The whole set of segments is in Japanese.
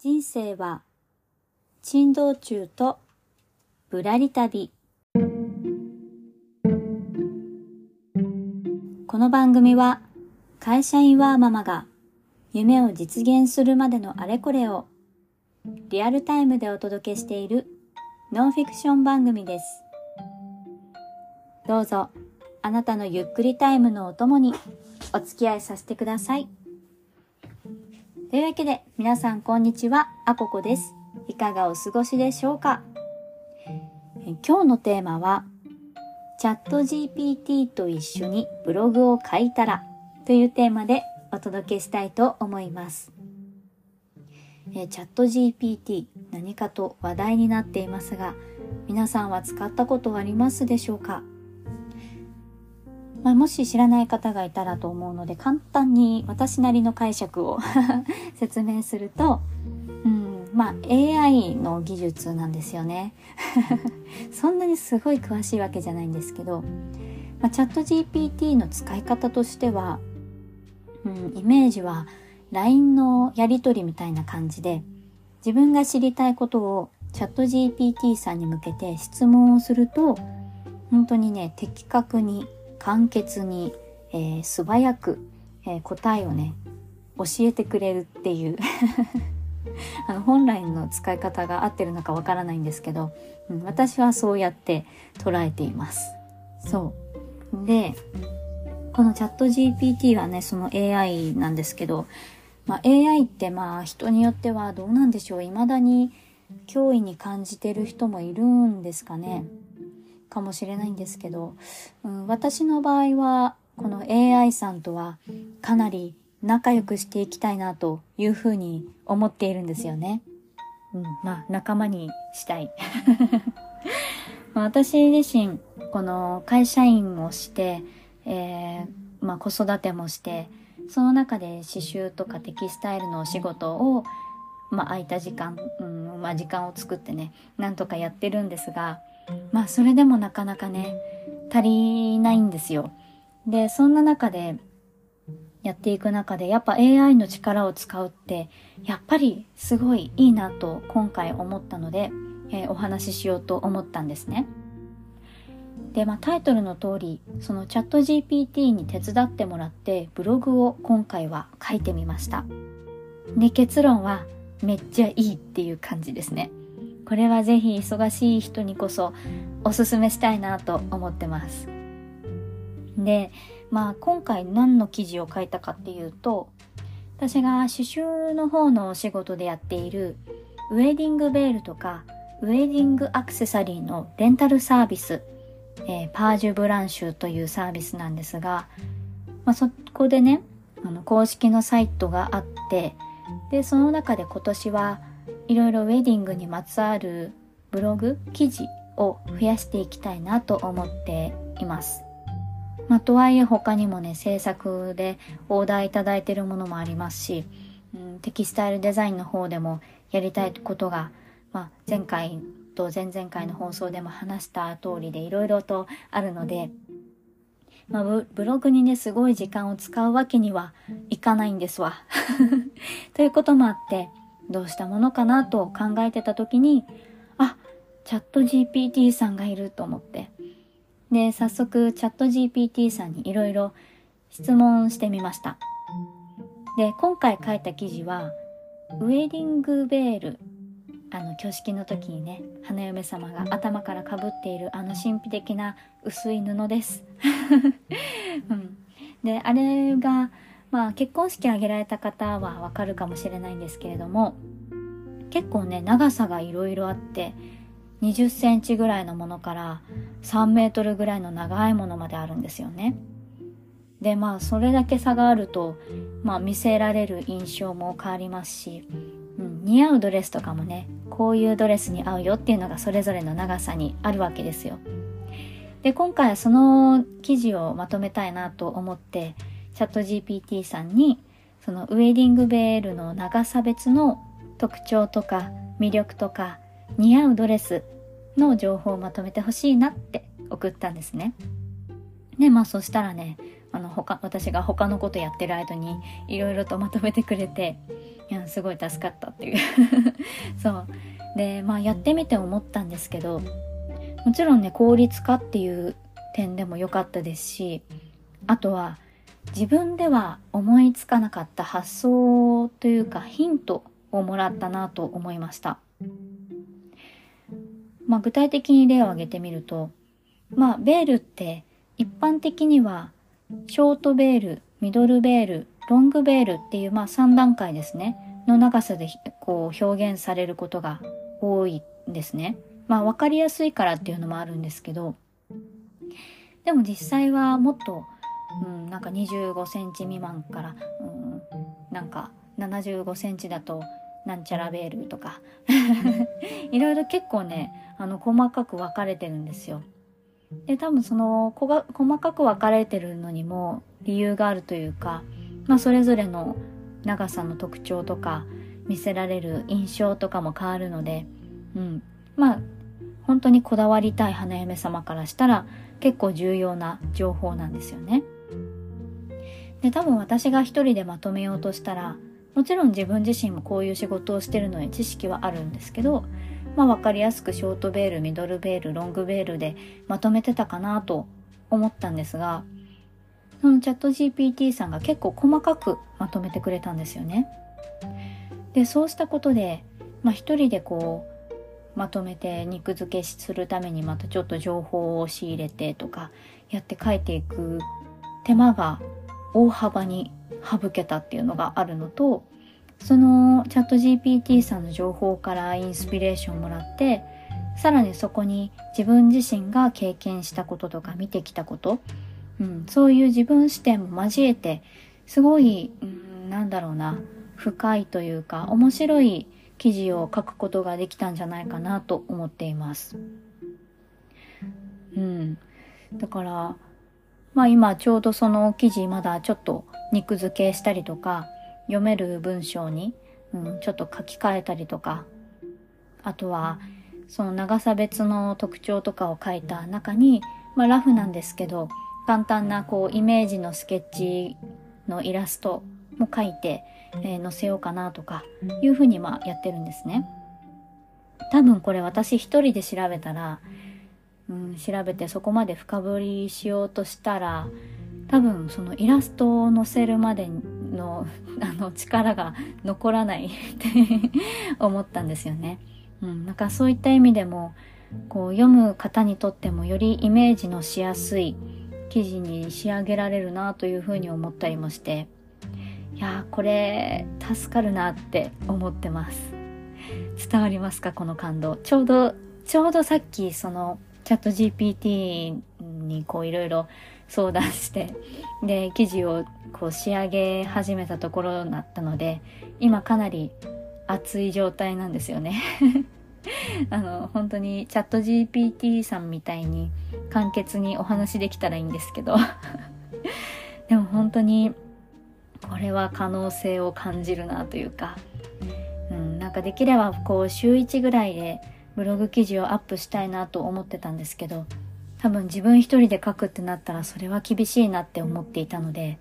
人生は珍道中とぶらり旅この番組は会社員ワーママが夢を実現するまでのあれこれをリアルタイムでお届けしているノンフィクション番組です。どうぞあなたのゆっくりタイムのお供にお付き合いさせてください。というわけで皆さんこんにちは、あここです。いかがお過ごしでしょうか？今日のテーマはチャット GPT と一緒にブログを書いたらというテーマでお届けしたいと思います。えチャット GPT 何かと話題になっていますが皆さんは使ったことありますでしょうか？まあ、もし知らない方がいたらと思うので簡単に私なりの解釈を 説明すると、うん、まあ AI の技術なんですよね。そんなにすごい詳しいわけじゃないんですけど、まあ、チャット GPT の使い方としては、うん、イメージは LINE のやり取りみたいな感じで自分が知りたいことをチャット GPT さんに向けて質問をすると本当にね的確に簡潔に、えー、素早く、えー、答えをね教えてくれるっていう あの本来の使い方が合ってるのかわからないんですけど、うん、私はそうやって捉えています。そう。で、このチャット GPT はね、その AI なんですけど、まあ、AI ってまあ人によってはどうなんでしょう未だに脅威に感じてる人もいるんですかね。かもしれないんですけど、うん、私の場合はこの AI さんとはかなり仲良くしていきたいなというふうに思っているんですよね。うん、まあ仲間にしたい。私自身この会社員をして、えー、まあ、子育てもしてその中で刺繍とかテキスタイルのお仕事を、まあ、空いた時間、うんまあ、時間を作ってねなんとかやってるんですがまあそれでもなかなかね足りないんですよ。でそんな中でやっていく中でやっぱ AI の力を使うってやっぱりすごいいいなと今回思ったので、えー、お話ししようと思ったんですね。で、まあ、タイトルの通りそのチャット GPT に手伝ってもらってブログを今回は書いてみました。で結論はめっちゃいいっていう感じですね。これはぜひ忙しい人にこそおすすめしたいなと思ってます。で、まあ今回何の記事を書いたかっていうと、私が刺繍の方のお仕事でやっているウェディングベールとかウェディングアクセサリーのレンタルサービス、えー、パージュブランシュというサービスなんですが、まあ、そこでね、あの公式のサイトがあって、で、その中で今年はいろいろウェディングにまつわるブログ記事を増やしていきたいなと思っています。まあ、とはいえ他にもね制作でオーダーいただいてるものもありますし、うん、テキスタイルデザインの方でもやりたいことが、まあ、前回と前々回の放送でも話した通りでいろいろとあるので、まあ、ブログにねすごい時間を使うわけにはいかないんですわ。ということもあってどうしたものかなと考えてた時に、あ、チャット GPT さんがいると思って。で、早速チャット GPT さんにいろいろ質問してみました。で、今回書いた記事は、ウェディングベール。あの、挙式の時にね、花嫁様が頭からかぶっているあの神秘的な薄い布です。うん、で、あれが、まあ結婚式挙げられた方はわかるかもしれないんですけれども結構ね長さがいろいろあって20センチぐらいのものから3メートルぐらいの長いものまであるんですよね。でまあそれだけ差があると、まあ、見せられる印象も変わりますし、うん、似合うドレスとかもねこういうドレスに合うよっていうのがそれぞれの長さにあるわけですよ。で今回はその記事をまとめたいなと思ってチャット GPT さんにそのウェディングベールの長さ別の特徴とか魅力とか似合うドレスの情報をまとめてほしいなって送ったんですね。で、まあそしたらね、あの他、私が他のことやってる間にいろいろとまとめてくれて、いやすごい助かったっていう そうでまあやってみて思ったんですけどもちろんね効率化っていう点でも良かったですしあとは自分では思いつかなかった発想というかヒントをもらったなと思いました。まあ、具体的に例を挙げてみると、まあ、ベールって一般的にはショートベール、ミドルベール、ロングベールっていうまあ3段階ですね、の長さでこう表現されることが多いんですね。まあ分かりやすいからっていうのもあるんですけど、でも実際はもっと、うん、なんか25センチ未満から、うん、なんか75センチだとなんちゃらベールとか いろいろ結構ねあの細かく分かれてるんですよ。で多分その細かく分かれてるのにも理由があるというか、まあ、それぞれの長さの特徴とか見せられる印象とかも変わるので、うん、まあ本当にこだわりたい花嫁様からしたら結構重要な情報なんですよね。で多分私が一人でまとめようとしたらもちろん自分自身もこういう仕事をしてるのに知識はあるんですけどまあ、分かりやすくショートベールミドルベールロングベールでまとめてたかなと思ったんですがそのチャット GPT さんが結構細かくまとめてくれたんですよね。でそうしたことで、まあ、一人でこうまとめて肉付けするためにまたちょっと情報を仕入れてとかやって書いていく手間が大幅に省けたっていうのがあるのとそのチャット GPT さんの情報からインスピレーションをもらってさらにそこに自分自身が経験したこととか見てきたこと、うん、そういう自分視点も交えてすごい、うん、なんだろうな深いというか面白い記事を書くことができたんじゃないかなと思っています。うん、だからまあ今ちょうどその記事まだちょっと肉付けしたりとか読める文章に、うん、ちょっと書き換えたりとか、あとは、その長さ別の特徴とかを書いた中に、まあラフなんですけど、簡単なこうイメージのスケッチのイラストも書いて、えー、載せようかなとかいうふうにまあやってるんですね。多分これ私一人で調べたら、うん、調べてそこまで深掘りしようとしたら多分そのイラストを載せるまでの あの力が残らないって思ったんですよね。うん、なんかそういった意味でもこう読む方にとってもよりイメージのしやすい記事に仕上げられるなというふうに思ったりもしていやこれ助かるなって思ってます伝わりますかこの感動ちょうどちょうどさっきそのチャット GPT にこういろいろ相談してで記事をこう仕上げ始めたところだったので今かなり熱い状態なんですよね。あの本当にチャット GPT さんみたいに簡潔にお話できたらいいんですけど。でも本当にこれは可能性を感じるなというか、うん、なんかできればこう週1ぐらいでブログ記事をアップしたいなと思ってたんですけど多分自分一人で書くってなったらそれは厳しいなって思っていたので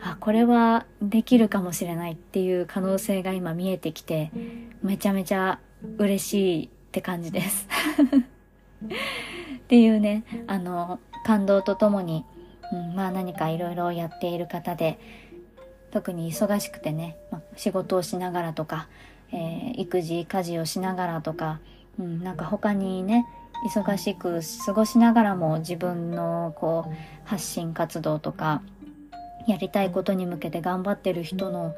あこれはできるかもしれないっていう可能性が今見えてきてめちゃめちゃ嬉しいって感じです。っていうねあの感動とともに、うん、まあ何かいろいろやっている方で特に忙しくてね、まあ、仕事をしながらとか、えー、育児家事をしながらとか、うん、なんか他にね忙しく過ごしながらも自分のこう発信活動とかやりたいことに向けて頑張ってる人の、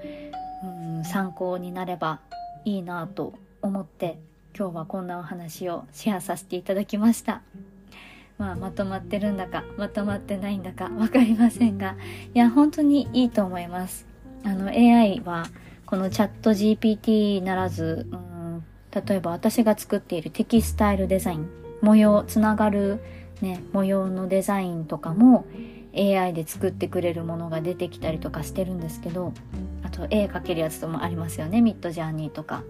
うん、参考になればいいなと思って今日はこんなお話をシェアさせていただきました。まあ、まとまってるんだかまとまってないんだか分かりませんがいや本当にいいと思います。あの AI はこのチャット GPT ならず、うん、例えば私が作っているテキスタイルデザイン模様つながる、ね、模様のデザインとかも AI で作ってくれるものが出てきたりとかしてるんですけどあと絵描けるやつともありますよねミッドジャーニーとか。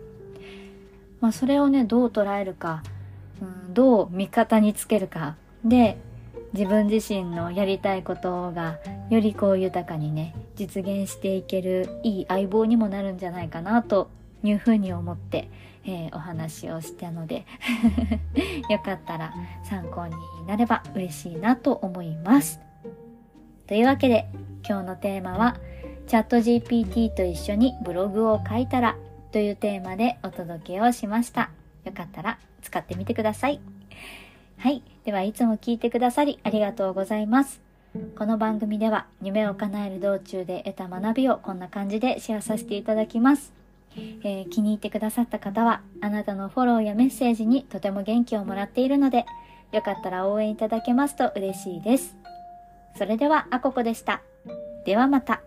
まあ、それをねどう捉えるか、うん、どう味方につけるかで自分自身のやりたいことがよりこう豊かにね実現していけるいい相棒にもなるんじゃないかなというふうに思って、えー、お話をしたので よかったら参考になれば嬉しいなと思います。というわけで今日のテーマはチャット GPT と一緒にブログを書いたらというテーマでお届けをしました。よかったら使ってみてください。はい。では、いつも聞いてくださりありがとうございます。この番組では夢を叶える道中で得た学びをこんな感じでシェアさせていただきます。えー、気に入ってくださった方はあなたのフォローやメッセージにとても元気をもらっているのでよかったら応援いただけますと嬉しいです。それでは、あここでした。ではまた。